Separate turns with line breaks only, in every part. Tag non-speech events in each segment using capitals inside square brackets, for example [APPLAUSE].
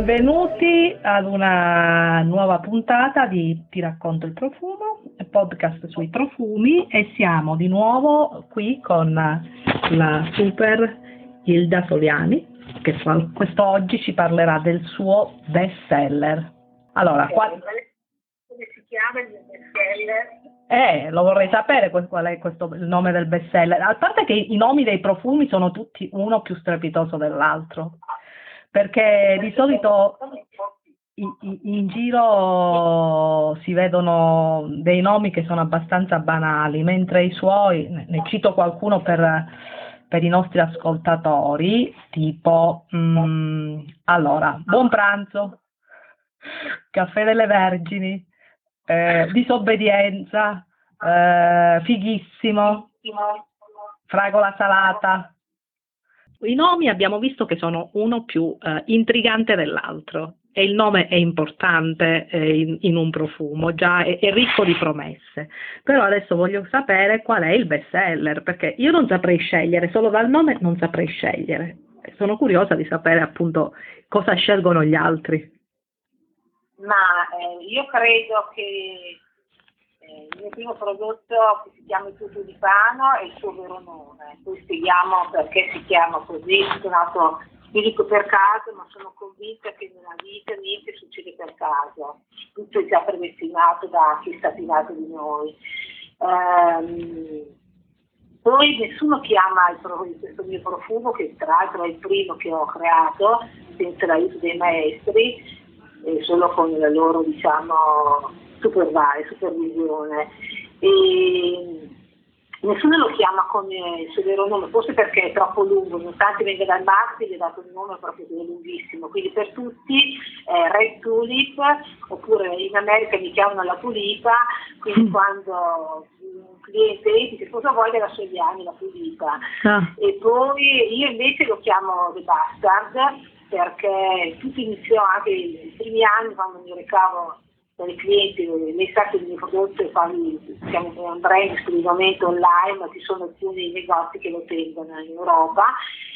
Benvenuti ad una nuova puntata di Ti racconto il profumo, podcast sui profumi e siamo di nuovo qui con la super Hilda Soliani che quest'oggi ci parlerà del suo best seller. Allora, qua...
come si chiama il best seller?
Eh, lo vorrei sapere qual è questo, il nome del best seller. A parte che i nomi dei profumi sono tutti uno più strepitoso dell'altro perché di solito in giro si vedono dei nomi che sono abbastanza banali, mentre i suoi, ne cito qualcuno per, per i nostri ascoltatori, tipo, mm, allora, buon pranzo, caffè delle vergini, eh, disobbedienza, eh, fighissimo, fragola salata, i nomi abbiamo visto che sono uno più eh, intrigante dell'altro e il nome è importante eh, in, in, un profumo, già è, è, ricco di promesse. Però adesso voglio sapere qual è il best seller, perché io non saprei scegliere, solo dal nome non saprei scegliere. Sono curiosa di sapere appunto cosa scelgono gli altri.
Ma eh, io credo che il mio primo prodotto si chiama il tutto di pano è il suo vero nome, poi spieghiamo perché si chiama così, sono io dico per caso, ma sono convinta che nella vita niente succede per caso, tutto è già predestinato da chi è stato nato di noi. Um, poi nessuno chiama il, questo mio profumo, che tra l'altro è il primo che ho creato, senza l'aiuto dei maestri, e solo con la loro diciamo, supervise, supervisione. E nessuno lo chiama come il suo vero nome, forse perché è troppo lungo, nonostante venga dal Marti gli è dato un nome proprio lunghissimo, quindi per tutti è Red Tulip, oppure in America mi chiamano la tulipa, quindi mm. quando un cliente dice cosa vuoi della Sogliani, la tulipa. Ah. E poi io invece lo chiamo The Bastard, perché tutto iniziò anche i primi anni quando mi recavo dai clienti, lei sa che il mio prodotto è siamo un brand esclusivamente online, ma ci sono alcuni negozi che lo tengono in Europa.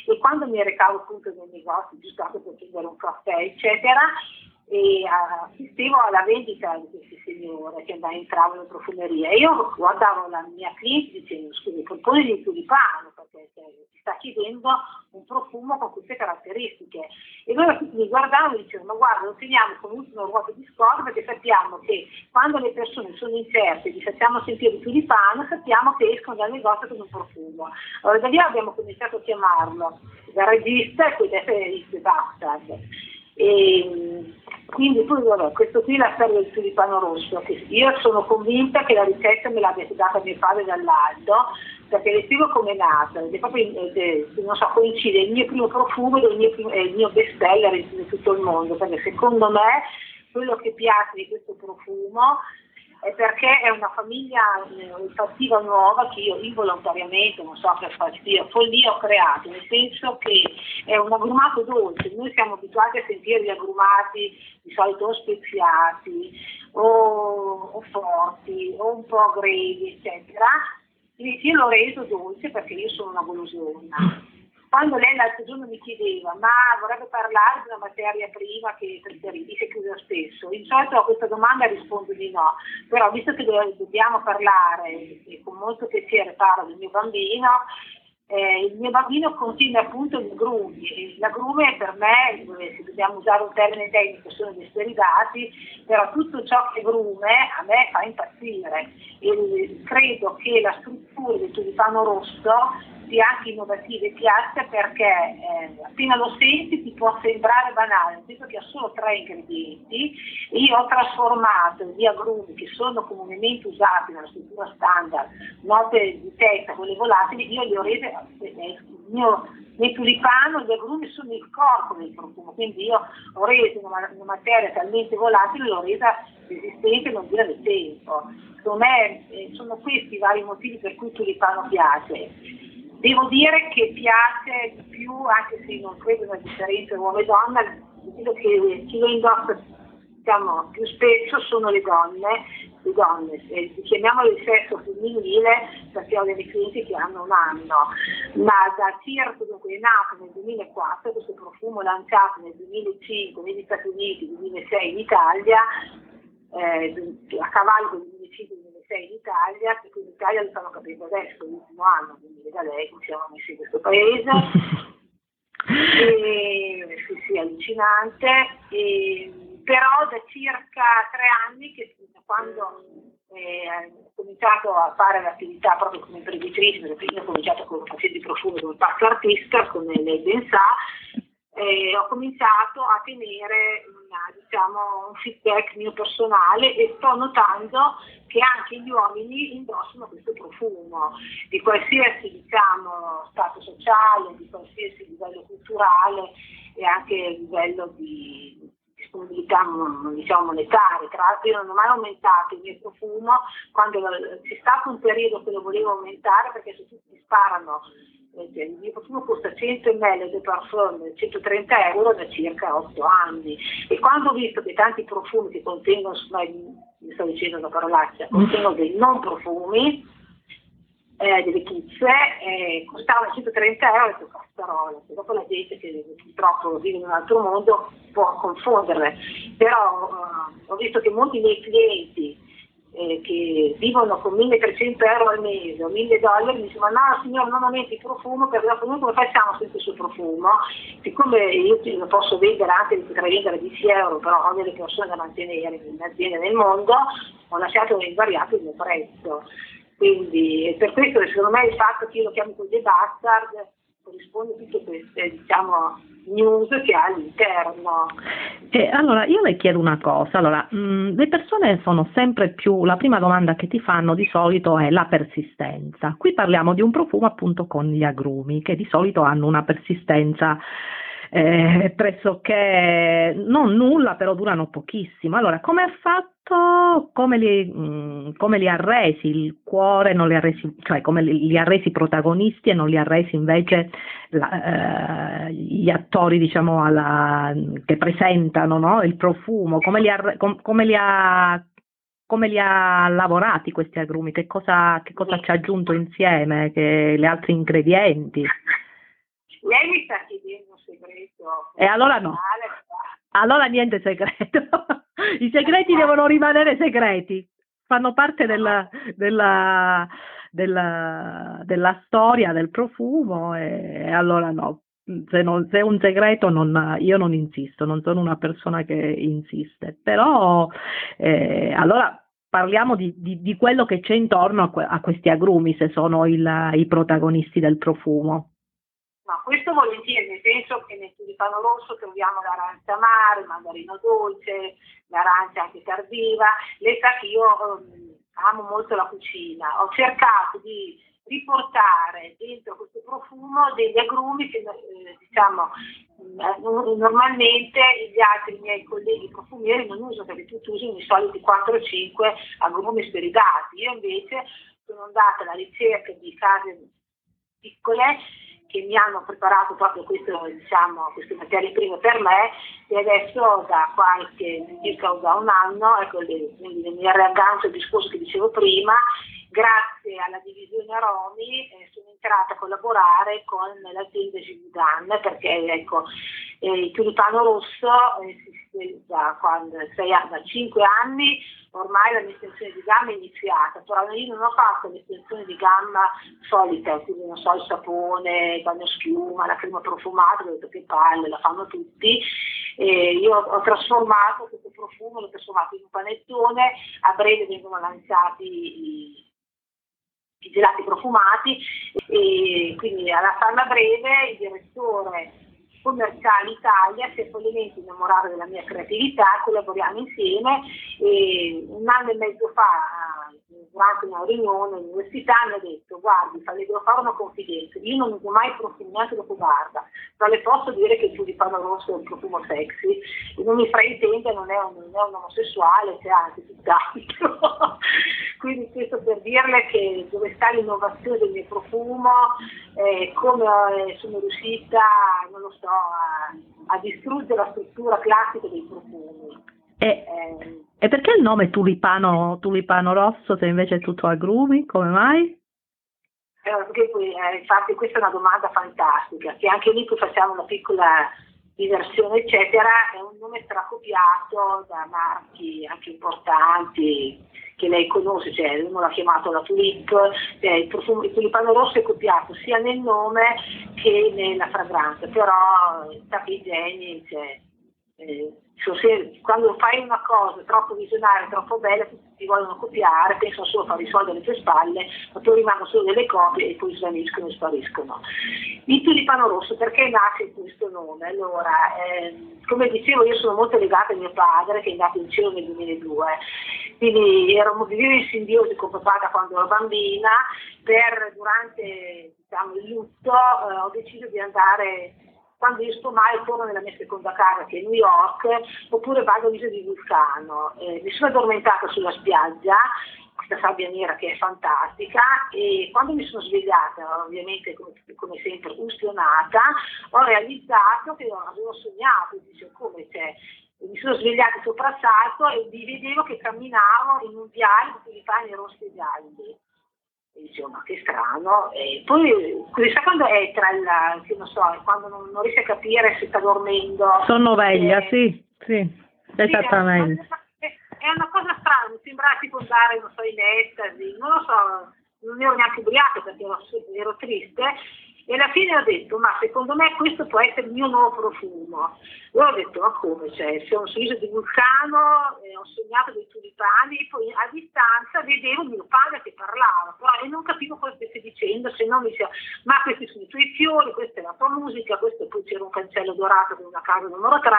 E quando mi recavo appunto nei negozi, giusto anche per prendere un caffè, eccetera, e assistevo alla vendita di questi signore che entravano in profumeria e io guardavo la mia cliente dicendo scusi proponi di tulipano perché cioè, ti sta chiedendo un profumo con queste caratteristiche. E loro mi guardavano e dicevano ma guarda lo teniamo come ultimo ruolo di scorta perché sappiamo che quando le persone sono incerte gli facciamo sentire il tulipano sappiamo che escono dal negozio con un profumo. Allora da lì abbiamo cominciato a chiamarlo da regista e poi adesso è il Bastard e, quindi poi vabbè, questo qui è la storia del tulipano rosso, che io sono convinta che la ricetta me l'abbia data mio padre dall'alto, perché le spiego come è nata, è proprio, eh, non so, coincide il mio primo profumo e il mio, primo, il mio best seller in tutto il mondo, perché secondo me quello che piace di questo profumo è perché è una famiglia olfattiva nuova che io involontariamente, non so per fastidio, follia ho creato, nel senso che è un agrumato dolce, noi siamo abituati a sentire gli agrumati di solito o speziati o, o forti o un po' grevi, eccetera, invece io l'ho reso dolce perché io sono una golosona quando lei l'altro giorno mi chiedeva ma vorrebbe parlare di una materia prima che preferisce che usa spesso, di solito a questa domanda rispondo di no, però visto che dobbiamo parlare e con molto piacere parlo del mio bambino, eh, il mio bambino contiene appunto gli agrumi, l'agrume per me, se dobbiamo usare un termine tecnico, sono gli steridati, però tutto ciò che grume a me fa impazzire. E credo che la struttura del tulipano rosso sia anche innovativa e piace perché eh, appena lo senti ti può sembrare banale, che ha solo tre ingredienti io ho trasformato gli agrumi che sono comunemente usati nella struttura standard, note di testa, quelle volatili, io li ho rese, eh, mio, nel tulipano gli agrumi sono il corpo del profumo, quindi io ho reso una, una materia talmente volatile, l'ho resa resistente non dire del tempo. Secondo me eh, sono questi i vari motivi per cui il tulipano piace Devo dire che piace di più, anche se non credo una differenza uomo e donna, quello che chi lo indossa diciamo, più spesso sono le donne, le donne, chiamiamolo il sesso femminile perché ho delle clienti che hanno un anno, ma da circa, dunque è nato nel 2004, questo profumo lanciato nel 2005 negli Stati Uniti, 2006 in Italia, eh, a cavallo del 2005-2006 in Italia, qui in Italia lo stanno capendo adesso, l'ultimo anno, quindi veda lei come siamo messi in questo paese. [LAUGHS] e, sì, sì, allucinante. E, però da circa tre anni, che quando eh, ho cominciato a fare l'attività proprio come imprenditrice, perché prima ho cominciato con facendo i profumi come parto artista, come lei ben sa, eh, ho cominciato a tenere una, diciamo, un feedback mio personale e sto notando che anche gli uomini indossano questo profumo di qualsiasi diciamo, stato sociale, di qualsiasi livello culturale e anche livello di disponibilità diciamo, monetaria. Tra l'altro io non ho mai aumentato il mio profumo quando c'è stato un periodo che lo volevo aumentare perché se tutti sparano il mio profumo costa 100 ml di parfum 130 euro da circa 8 anni. E quando ho visto che tanti profumi che contengono, mi sto dicendo una parolaccia, contengono dei non profumi, eh, delle pizze, eh, costavano 130 euro e detto castarola, dopo la gente che purtroppo vive in un altro mondo può confonderle, però eh, ho visto che molti miei clienti eh, che vivono con 1300 euro al mese o 1000 dollari, mi dicono no signore non aumenti il profumo perché dopo noi come facciamo il suo profumo? Siccome io lo posso vendere anche, potrei vendere a 10 euro, però ho delle persone da mantenere in aziende nel mondo, ho lasciato invariato il mio prezzo. Quindi per questo secondo me il fatto che io lo chiamo così bastard corrisponde tutte queste diciamo, news che ha all'interno.
Eh, allora, io le chiedo una cosa, allora, mh, mm, le persone sono sempre più, la prima domanda che ti fanno di solito è la persistenza. Qui parliamo di un profumo appunto con gli agrumi, che di solito hanno una persistenza eh, pressoché non nulla, però durano pochissimo. Allora, come ha fatto, come li, mh, mm, come li ha resi il cuore, non li ha resi, cioè come li, li ha resi protagonisti e non li ha resi invece la, eh, gli attori, diciamo, alla, che presentano no? il profumo, come li ha, com, come li ha come li ha lavorati questi agrumi, che cosa, che cosa ci ha aggiunto insieme, che, gli altri ingredienti.
Lei mi sta chiedendo segreto.
E allora no. Allora niente segreto. [LAUGHS] I segreti devono rimanere segreti. Fanno parte della, della, della, della storia del profumo e, allora no. Se, non, se, è un segreto non, io non insisto, non sono una persona che insiste, però eh, allora parliamo di, di, di, quello che c'è intorno a, que, a questi agrumi, se sono il, i protagonisti del profumo.
Ma questo volentieri, nel senso che nel tulipano rosso troviamo l'arancia amara, il mandarino dolce, l'arancia anche tardiva. Lei sa che io um, amo molto la cucina, ho cercato di riportare dentro questo profumo degli agrumi che eh, diciamo eh, normalmente gli altri miei colleghi profumieri non usano perché tutti usano i soliti 4 5 agrumi speridati. Io invece sono andata alla ricerca di case piccole che mi hanno preparato proprio questo, diciamo, queste materie prime per me e adesso da qualche, circa da un anno, ecco, quindi mi riaggancio al discorso che dicevo prima, grazie alla divisione aromi eh, sono entrata a collaborare con l'azienda Givaudan perché ecco, eh, il tulipano rosso eh, si, da, quando, da 5 anni ormai la mia estensione di gamma è iniziata, però io non ho fatto l'estensione di gamma solita, quindi non so il sapone, il bagno schiuma, la crema profumata, ho detto che palle, la fanno tutti. E io ho trasformato questo profumo, l'ho trasformato in un panettone, a breve vengono lanciati i, i gelati profumati e quindi alla farla breve il direttore commerciale Italia si è follemente innamorato della mia creatività, collaboriamo insieme e un anno e mezzo fa durante una riunione all'università mi ha detto guardi, le devo fare una confidenza, io non ho mai profumato dopo barba, però le posso dire che il tulipano rosso è un profumo sexy e non mi fraintende, non è un, non è un omosessuale, c'è anche tutt'altro. [LAUGHS] Quindi questo per dirle che dove sta l'innovazione del mio profumo, eh, come eh, sono riuscita, non lo so, a, a distruggere la struttura classica dei profumi.
E, eh, e perché il nome tulipano, tulipano rosso se invece è tutto agrumi? Come mai?
Eh, eh, infatti questa è una domanda fantastica, che anche lì qui facciamo una piccola diversione eccetera, è un nome stracopiato da marchi anche importanti che lei conosce, cioè uno l'ha chiamato la Tulip, cioè il, profumo, il tulipano rosso è copiato sia nel nome che nella fragranza, però i tappi igieni, cioè, eh, quando fai una cosa troppo visionaria, troppo bella, ti vogliono copiare, pensano solo a fare i soldi alle tue spalle, ma poi rimangono solo delle copie e poi svaniscono e spariscono. Il tulipano rosso, perché nasce questo nome? Allora, eh, come dicevo, io sono molto legata a mio padre che è nato in cielo nel 2002, quindi ero, vivevo in simbiosi con papà da quando ero bambina, per durante diciamo, il lutto eh, ho deciso di andare quando io sto mai torno nella mia seconda casa che è New York oppure vado all'isola di Vulcano. Eh, mi sono addormentata sulla spiaggia, questa sabbia nera che è fantastica e quando mi sono svegliata, ovviamente come, come sempre ustionata, ho realizzato che avevo sognato, dice come c'è mi sono svegliata sopra il salto e vi vedevo che camminavo in un viale con i pani rossi e gialli e dicevo ma che strano. E poi chissà quando è tra il che non so quando non, non riesce a capire se sta dormendo.
Sonnoveglia eh, sì sì esattamente.
sì, è, è, una cosa strana mi sembra tipo andare non so in estasi non lo so non ero neanche ubriaca perché ero, ero triste e alla fine ho detto, ma secondo me questo può essere il mio nuovo profumo. E ho detto, ma come? Cioè, ho un sorriso di vulcano, eh, ho sognato dei tulipani, e poi a distanza vedevo mio padre che parlava, però e non capivo cosa stesse dicendo, se non mi diceva, ma questi sono i tuoi fiori, questa è la tua musica, questo poi c'era un cancello dorato con una casa numero 3,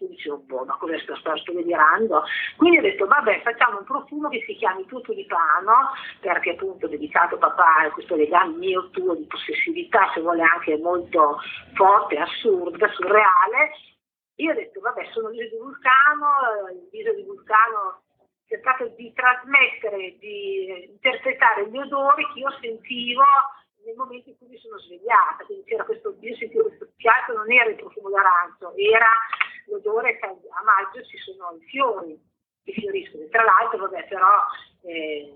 e dicevo, boh, ma sto, sto, sto delirando? Quindi ho detto, vabbè, facciamo un profumo che si chiami tuo tulipano, perché appunto dedicato a papà a questo legame mio, tuo, di possessività, se vuole anche molto forte, assurda, surreale. Io ho detto, vabbè, sono viso di Vulcano, il viso di Vulcano cercato di trasmettere, di interpretare gli odori che io sentivo nel momento in cui mi sono svegliata, quindi c'era questo, io sentivo questo piatto, non era il profumo d'arancio, era l'odore che a maggio ci sono i fiori che fioriscono. Tra l'altro, vabbè, però eh,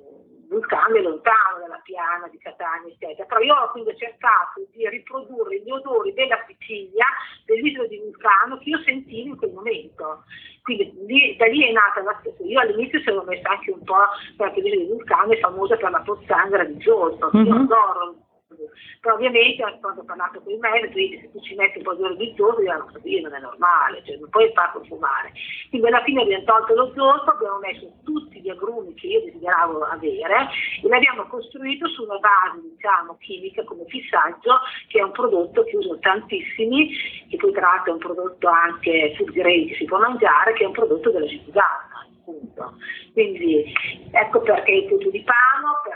Vulcano è lontano dalla piana di Catania, eccetera. Però io ho quindi cercato di riprodurre gli odori della Sicilia, dell'isola di Vulcano, che io sentivo in quel momento. Quindi lì, da lì è nata la stessa. Io all'inizio si ero messa anche un po', perché l'isola di Vulcano è famosa per la pozzanghera di giorno. Mm-hmm. Io mhm. adoro però ovviamente quando ho parlato con i medici, se tu ci metti un po' di oro di zolfo, dicono che non è normale, cioè non puoi far consumare. Quindi alla fine abbiamo tolto lo zolfo, abbiamo messo tutti gli agrumi che io desideravo avere e l'abbiamo costruito su una base diciamo chimica come fissaggio che è un prodotto che usano tantissimi, che poi tra l'altro è un prodotto anche food grade che si può mangiare, che è un prodotto della gigante appunto. Quindi ecco perché il tulipano, perché il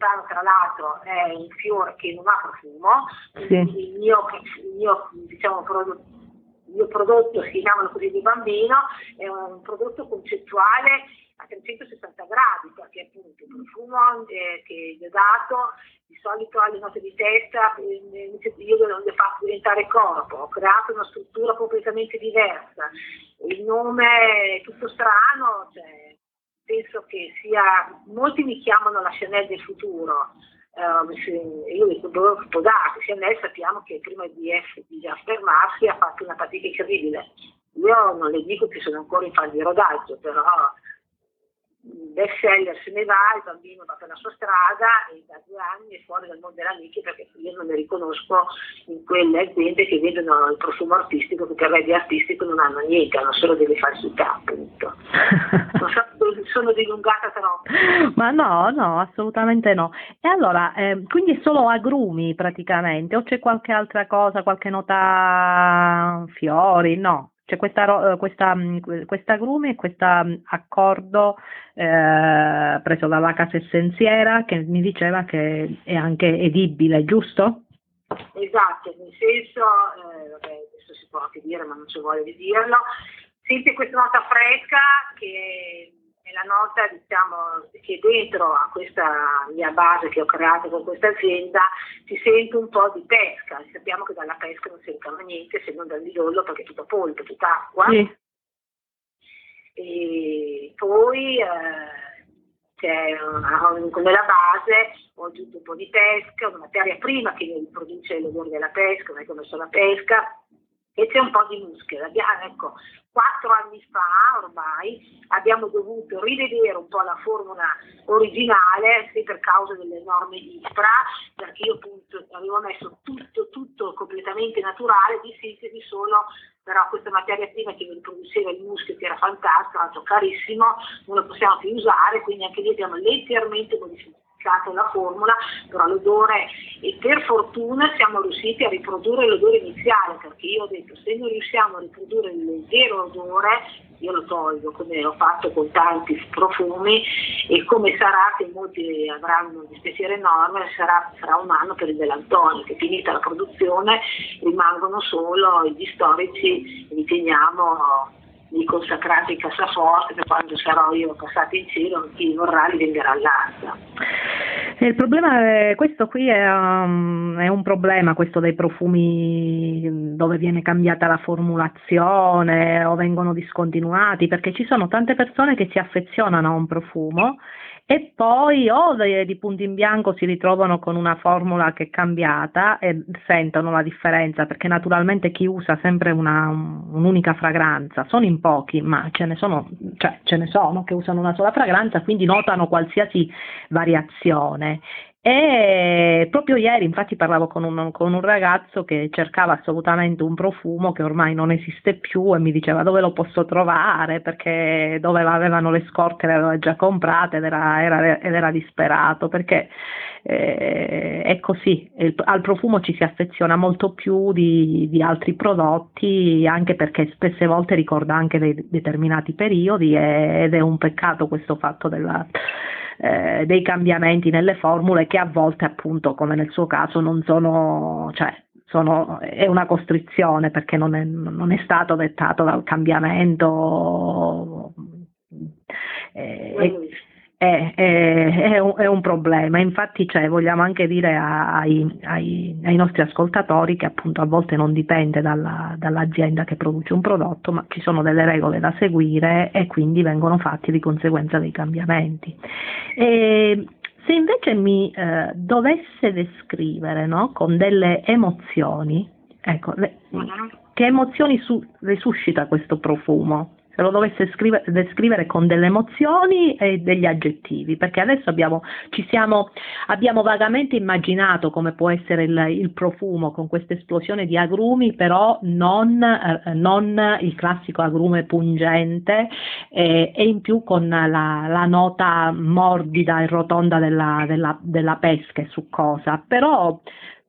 tulipano tra l'altro è un fiore che non ha profumo, sì. il, mio, il mio, diciamo, prodotto, il mio prodotto, si chiamano così di bambino, è un prodotto concettuale a 360 gradi, perché appunto il profumo eh, che gli ho dato di solito ha le note di testa, io non le faccio diventare corpo, ho creato una struttura completamente diversa, il nome è tutto strano, cioè, penso che sia, molti mi chiamano la Chanel del futuro, Uh, io dico, boh, può darsi, Chanel sappiamo che prima di, essere, di affermarsi ha fatto una fatica incredibile. Io non le dico che sono ancora in fase di rodaggio, però best seller se ne va, il bambino va per la sua strada e da due anni è fuori dal mondo della nicchia perché io non mi riconosco in quelle aziende che vedono il profumo artistico che per me di artistico non hanno niente, hanno solo delle falsità appunto. [LAUGHS] Non so sono dilungata troppo.
Ma no, no, assolutamente no. E allora, eh, quindi solo agrumi praticamente o c'è qualche altra cosa, qualche nota fiori? No. C'è questa, questa, mm, questa agrume e questo mm, accordo eh, preso dalla casa essenziera che mi diceva che è anche edibile, giusto?
Esatto, nel senso, eh, vabbè, adesso si può anche dire ma non c'è voglia di dirlo, sente questa nota fresca che è la nota diciamo, che dentro a questa mia base che ho creato con questa azienda si sente un po' di pesca. Sappiamo che dalla pesca non si ricava niente se non dal midollo perché è tutta polpa, tutta acqua. Sì. e poi eh, c'è nella base ho aggiunto un po' di pesca, una materia prima che mi produce l'odore della pesca, come solo la pesca, e c'è un po' di muschio. Abbiamo, ecco, quattro anni fa ormai abbiamo dovuto rivedere un po' la formula originale, sì per causa delle norme ISPRA, perché io appunto avevo messo tutto, tutto completamente naturale, di sintesi solo però questa materia prima che produceva il muschio che era fantastico, carissimo, non lo possiamo più usare, quindi anche lì abbiamo leggermente modificato modificato la formula, però l'odore e per fortuna siamo riusciti a riprodurre l'odore iniziale, perché io ho detto se non riusciamo a riprodurre il leggero odore io lo tolgo come ho fatto con tanti profumi e come sarà che molti avranno un dispiacere enorme sarà fra un anno per il Dell'Antonio che finita la produzione rimangono solo gli storici riteniamo i consacrati in cassaforte che quando sarò io passata in cielo chi vorrà li venderà all'asta.
Il problema è, questo qui è, um, è, un problema, questo dei profumi dove viene cambiata la formulazione o vengono discontinuati, perché ci sono tante persone che si affezionano a un profumo e poi o di punto in bianco si ritrovano con una formula che è cambiata e sentono la differenza perché naturalmente chi usa sempre una, un'unica fragranza, sono in pochi ma ce ne, sono, cioè, ce ne sono che usano una sola fragranza quindi notano qualsiasi variazione e proprio ieri, infatti, parlavo con un, con un, ragazzo che cercava assolutamente un profumo che ormai non esiste più e mi diceva dove lo posso trovare? Perché dove avevano le scorte le aveva già comprate ed era, era, ed era disperato perché eh, è così, il, al profumo ci si affeziona molto più di, di, altri prodotti anche perché spesse volte ricorda anche dei determinati periodi ed è un peccato questo fatto della eh, dei cambiamenti nelle formule che a volte appunto come nel suo caso non sono, cioè, sono, è una costrizione perché non è, non è stato dettato dal cambiamento. Eh, è, è, è, un, è, un, problema. Infatti cioè, vogliamo anche dire ai, ai, ai, nostri ascoltatori che appunto a volte non dipende dalla, dall'azienda che produce un prodotto, ma ci sono delle regole da seguire e quindi vengono fatti di conseguenza dei cambiamenti. E se invece mi eh, dovesse descrivere no, con delle emozioni, ecco, le, che emozioni su, resuscita questo profumo? Se lo dovesse scrivere, descrivere con delle emozioni e degli aggettivi, perché adesso abbiamo, siamo, abbiamo vagamente immaginato come può essere il, il, profumo con questa esplosione di agrumi, però non, eh, non il classico agrume pungente eh, e in più con la, la, nota morbida e rotonda della, della, della pesca e succosa. Però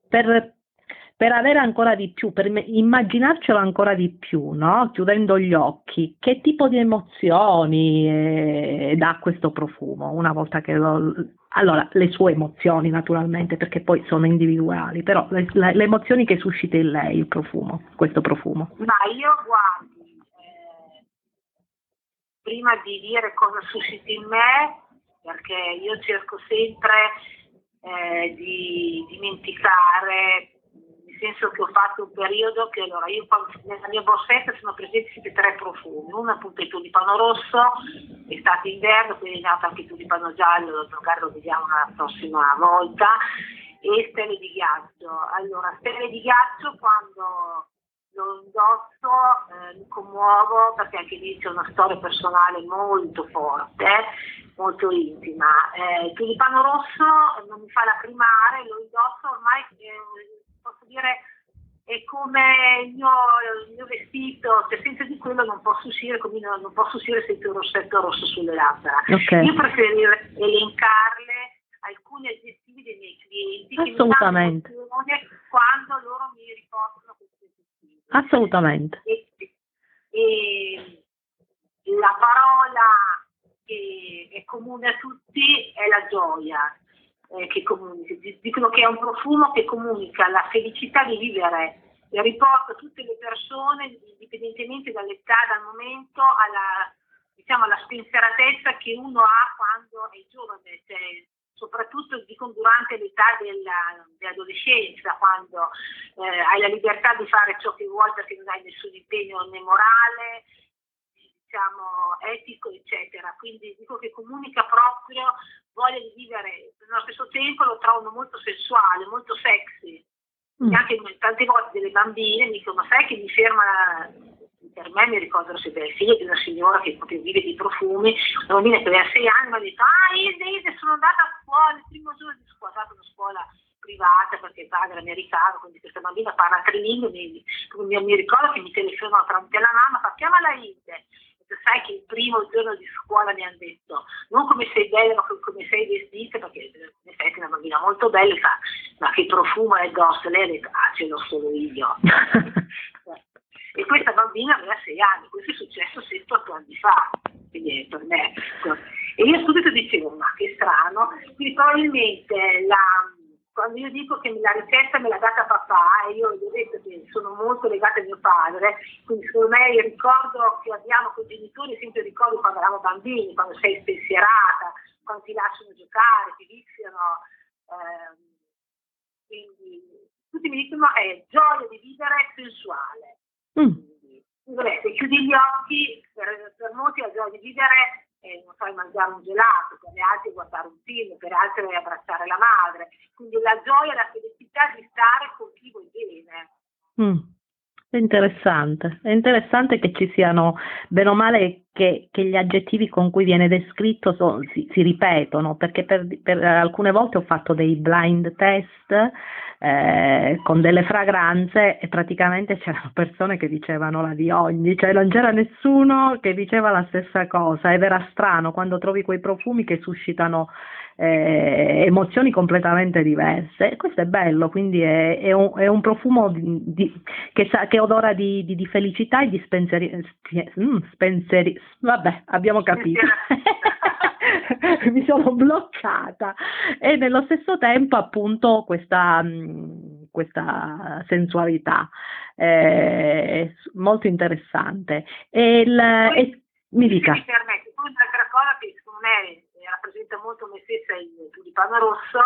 per, per avere ancora di più, per immaginarcelo ancora di più, no? chiudendo gli occhi, che tipo di emozioni eh, dà questo profumo una volta che lo... Allora, le sue emozioni naturalmente, perché poi sono individuali, però le, le, le emozioni che suscita in lei il profumo, questo profumo.
Ma io guardi, eh, prima di dire cosa suscita in me, perché io cerco sempre eh, di dimenticare senso che ho fatto un periodo che allora io nella mia borsetta sono presenti sempre tre profumi, uno appunto il tulipano rosso, estate inverno, quindi è nato anche il tulipano giallo, magari lo vediamo la prossima volta, e stelle di ghiaccio. Allora, stelle di ghiaccio quando lo indosso eh, mi commuovo perché anche lì c'è una storia personale molto forte, molto intima. Eh, il tulipano rosso non mi fa lacrimare, lo indosso ormai eh, posso dire, è come il mio, il mio vestito, cioè senza di quello non posso uscire, come non, non posso uscire senza un rossetto rosso sulle labbra. Okay. Io preferirei elencarle alcuni aggettivi dei miei clienti
Assolutamente.
che mi quando loro mi riportano questi aggettivi.
Assolutamente.
E, e la parola che è comune a tutti è la gioia eh, che comunica, dicono che è un profumo che comunica la felicità di vivere e riporta tutte le persone, indipendentemente dall'età, dal momento, alla, diciamo, alla spensieratezza che uno ha quando è giovane, cioè, soprattutto dico, durante l'età della, dell'adolescenza, quando eh, hai la libertà di fare ciò che vuoi perché non hai nessun impegno né morale, diciamo, etico, eccetera. Quindi dico che comunica proprio voglia di vivere, nello stesso tempo lo trovano molto sensuale, molto sexy. Mm. Anche tante volte delle bambine mi dicono, ma sai che mi ferma per me mi ricordo se è figlia di una signora che proprio vive di profumi, una bambina che aveva sei anni mi ha detto, ah Ide, sono andata a scuola, il primo giorno di scuola, è una scuola privata perché il padre è americano, quindi questa bambina parla tre lingue, mi, mi, mi ricordo che mi telefonò tramite la mamma, fa chiamala Ide, sai che il primo giorno di scuola mi hanno detto non come sei bella ma come sei vestita perché in effetti è una bambina molto bella fa, ma che profumo è addosso lei ha detto ah ce l'ho solo io [LAUGHS] e questa bambina aveva sei anni questo è successo 7-8 anni fa quindi per me ecco. e io subito dicevo ma che strano quindi probabilmente la quando io dico che la ricetta me l'ha data papà e io gli ho detto che sono molto legata a mio padre, quindi secondo me il ricordo che abbiamo con i genitori è sempre il ricordo quando eravamo bambini, quando sei spensierata, quando ti lasciano giocare, ti viziano. Eh, quindi tutti mi dicono è gioia di vivere sensuale. Mm. Quindi, se chiudi gli occhi, per, per molti la gioia di vivere eh, non so, mangiare un gelato, per gli altri guardare un film, per altri abbracciare la madre. Quindi la gioia e la felicità di stare con chi vuoi bene.
Mm. È interessante, è interessante che ci siano, bene o male, che, che gli aggettivi con cui viene descritto so, si, si, ripetono, perché per, per, alcune volte ho fatto dei blind test eh, con delle fragranze e praticamente c'erano persone che dicevano la di ogni, cioè non c'era nessuno che diceva la stessa cosa ed era strano quando trovi quei profumi che suscitano eh, emozioni completamente diverse. Questo è bello, quindi è, è, un, è un, profumo di, di, che, sa, che, odora di, di, felicità e di spenseri, mm, spenseri, vabbè, abbiamo capito. [LAUGHS] Mi sono bloccata e nello stesso tempo appunto questa, mm, questa sensualità eh, molto interessante. E il, e, mi dica.
Mi permette, un'altra cosa che secondo me rappresenta molto me stessa il tulipano rosso,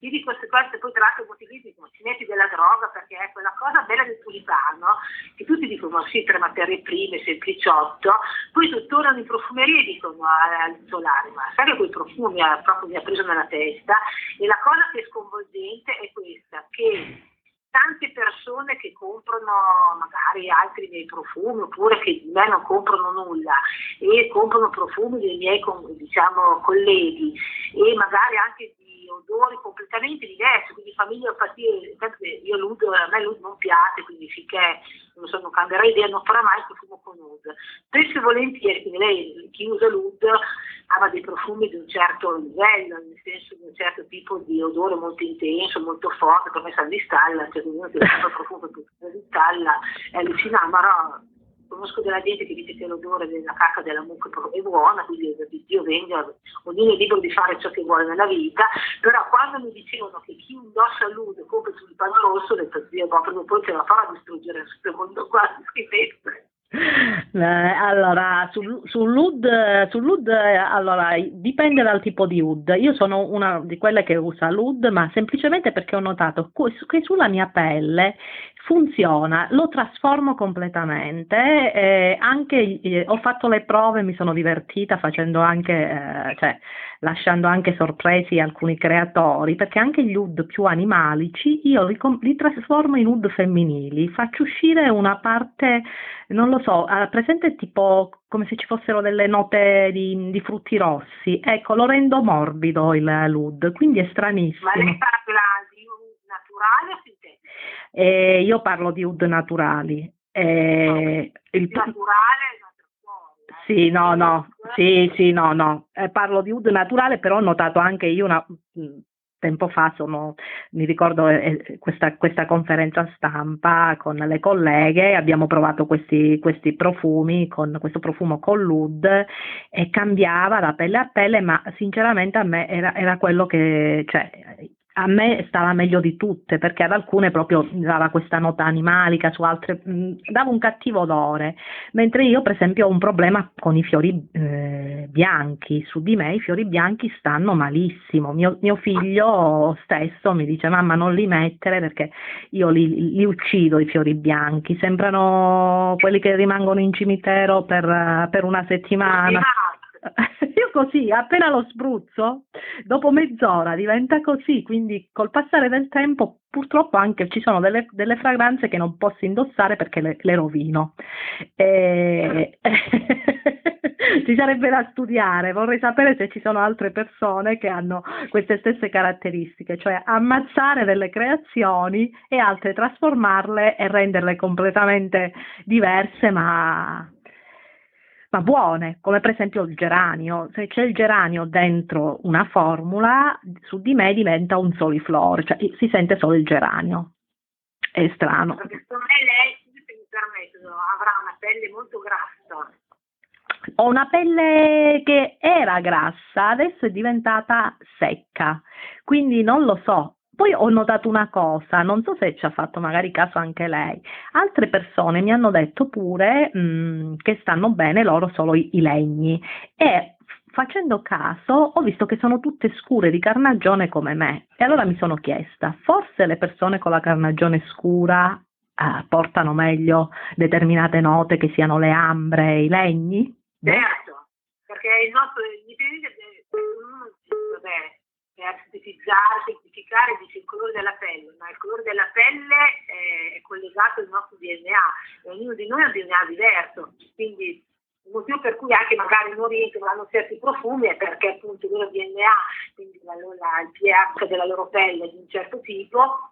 io di queste cose poi tra l'altro molti dicono ci metti della droga perché è quella cosa bella del tulipano che tutti dicono sì tre materie prime, sempliciotto, poi tornano in profumeria e dicono al solare ma sai che quel profumo mi ha, proprio mi ha preso nella testa? E la cosa che è sconvolgente è questa che tante persone che comprano magari altri miei profumi oppure che di me non comprano nulla e comprano profumi dei miei diciamo, colleghi e magari anche di odori completamente diversi, quindi famiglia partire, io ludo, a me ludo non piace, quindi finché non, so, non cambierà idea non farà mai profumo con oud. Spesso e volentieri, lei, chi usa l'oud ama dei profumi di un certo livello, nel senso di un certo tipo di odore molto intenso, molto forte, come sa di stalla, cioè uno che ha un profumo di stalla è allucinante, ma no, conosco della gente che dice che l'odore della cacca della mucca è buona, quindi Dio venga, ognuno è libero di fare ciò che vuole nella vita, però quando mi dicevano che chi indossa l'udo compra sul pano rosso, ho detto Dio, ma prima poi ce la farà a distruggere questo mondo qua di schifezze.
Eh, allora, sul, sull'UD, sull'UD allora, dipende dal tipo di UD. Io sono una di quelle che usa l'UD, ma semplicemente perché ho notato che sulla mia pelle funziona, lo trasformo completamente. Eh, anche, eh, ho fatto le prove, mi sono divertita facendo anche, eh, cioè, lasciando anche sorpresi alcuni creatori, perché anche gli UD più animalici io li, li trasformo in UD femminili, faccio uscire una parte, non lo so, presente tipo come se ci fossero delle note di, di frutti rossi, ecco, lo rendo morbido il l'UD, quindi è stranissimo.
Ma lei parla di UD naturale o?
Eh, io parlo di UD naturali. Eh,
no, il naturale
sì, no, no, sì, sì, no, no. Eh, parlo di UD naturale, però ho notato anche io una, mm, tempo fa sono, mi ricordo eh, questa, questa, conferenza stampa con le colleghe, abbiamo provato questi, questi profumi, con questo profumo con l'UD e cambiava da pelle a pelle, ma sinceramente a me era, era quello che, cioè, a me stava meglio di tutte perché ad alcune proprio dava questa nota animalica, su altre mh, mm, dava un cattivo odore, mentre io per esempio ho un problema con i fiori eh, bianchi, su di me i fiori bianchi stanno malissimo, mio, mio, figlio stesso mi dice mamma non li mettere perché io li, li uccido i fiori bianchi, sembrano quelli che rimangono in cimitero per, per una settimana. [LAUGHS] Io così, appena lo spruzzo, dopo mezz'ora diventa così, quindi col passare del tempo purtroppo anche ci sono delle, delle fragranze che non posso indossare perché le, le rovino. E... [LAUGHS] ci sarebbe da studiare, vorrei sapere se ci sono altre persone che hanno queste stesse caratteristiche, cioè ammazzare delle creazioni e altre trasformarle e renderle completamente diverse ma ma buone, come per esempio il geranio. Se c'è il geranio dentro una formula, su di me diventa un soliflor, cioè si sente solo il geranio. È strano.
Perché secondo me lei, se mi permetto, avrà una pelle molto grassa.
Ho una pelle che era grassa, adesso è diventata secca, quindi non lo so, poi ho notato una cosa, non so se ci ha fatto magari caso anche lei, altre persone mi hanno detto pure mh, mm, che stanno bene loro solo i, i legni. E facendo caso ho visto che sono tutte scure di carnagione come me. E allora mi sono chiesta, forse le persone con la carnagione scura eh, portano meglio determinate note che siano le ambre e i legni?
Certo, perché il nostro, dipende, per sintetizzare, semplificare, dice il colore della pelle, ma il colore della pelle è collegato al nostro DNA e ognuno di noi ha un DNA diverso, quindi il motivo per cui anche magari in Oriente non hanno certi profumi è perché appunto il loro DNA, quindi la, la, il pH della loro pelle è di un certo tipo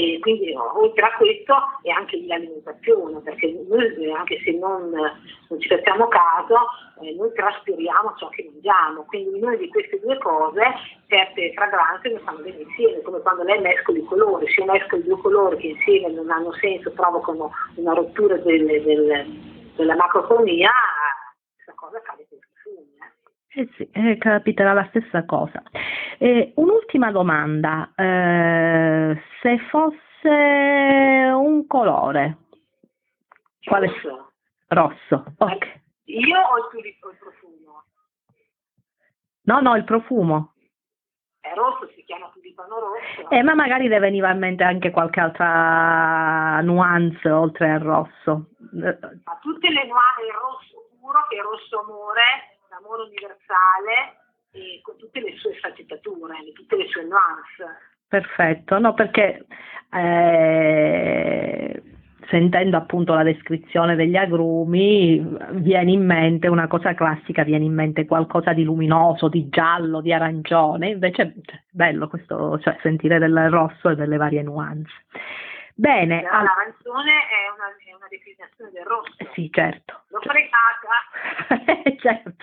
e quindi oltre a questo è anche l'alimentazione, perché noi anche se non, non ci facciamo caso, eh, noi traspiriamo ciò che mangiamo, quindi noi di queste due cose certe fragranze non fanno bene insieme, come quando lei mescola i colori, se io mescolo i due colori che insieme non hanno senso, provocano una rottura del, del, della macrofonia, questa cosa accade per i profumi.
Eh. eh sì, eh, capiterà la stessa cosa. Eh, un'ultima domanda, eh, se fosse un colore, quale?
Rosso.
Rosso, ok.
Io ho il, il profumo?
No, no, il profumo.
È rosso, si chiama tulipano rosso.
Eh, ma magari le veniva in mente anche qualche altra nuance oltre al rosso.
Ma tutte le nuance, il rosso puro, che è rosso amore, l'amore universale, con tutte le sue sfaccettature, tutte le sue nuance.
Perfetto, no perché eh, sentendo appunto la descrizione degli agrumi viene in mente una cosa classica, viene in mente qualcosa di luminoso, di giallo, di arancione, invece è bello questo, cioè sentire del rosso e delle varie nuance. Bene.
All... L'arancione è una, è una, definizione del rosso.
Sì, certo.
L'ho fregata. [LAUGHS]
certo.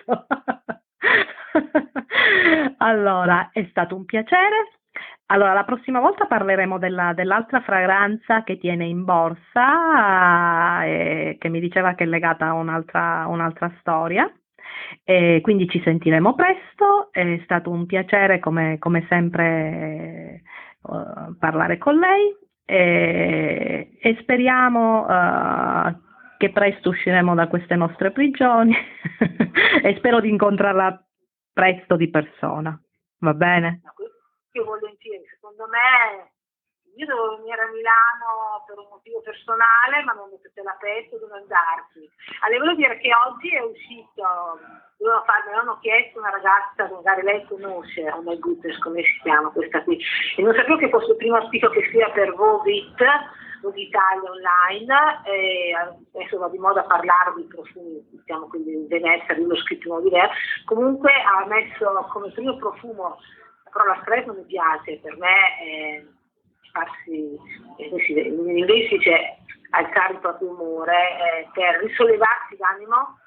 Allora, è stato un piacere. Allora, la prossima volta parleremo della, dell'altra fragranza che tiene in borsa, eh, che mi diceva che è legata a un'altra, un'altra storia. E quindi ci sentiremo presto, è stato un piacere come, come sempre uh, parlare con lei e, speriamo uh, che presto usciremo da queste nostre prigioni [LAUGHS] e spero di incontrarla presto di persona. Va bene?
Io volentieri, secondo me io devo venire a Milano per un motivo personale, ma non mettere la pezzo dove andarci. Allora, volevo dire che oggi è uscito, fare, me l'hanno chiesto una ragazza, magari lei conosce, a me Gutters, come si chiama questa qui, e non sapevo che fosse il primo articolo che sia per Vovit, d'Italia online, e adesso va di moda parlare di profumi, diciamo quindi in benessere, io l'ho scritto in modo diverso, comunque ha messo come primo profumo, la stress non mi piace, per me è farsi, eh, in inglese si dice alzare il proprio umore, eh, per risollevarsi l'animo,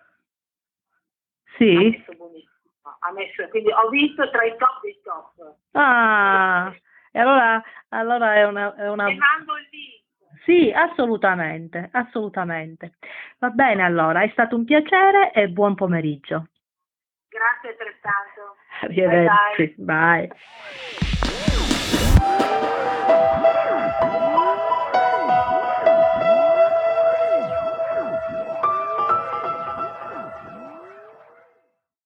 sì.
ha messo buonissimo. Ha messo, quindi ho visto tra i top dei top.
Ah, e allora, allora è una... È una...
E mando il link.
Sì, assolutamente, assolutamente. Va bene allora, è stato un piacere e buon pomeriggio.
Grazie altrettanto.
Arrivederci, bye. bye.
Ciao.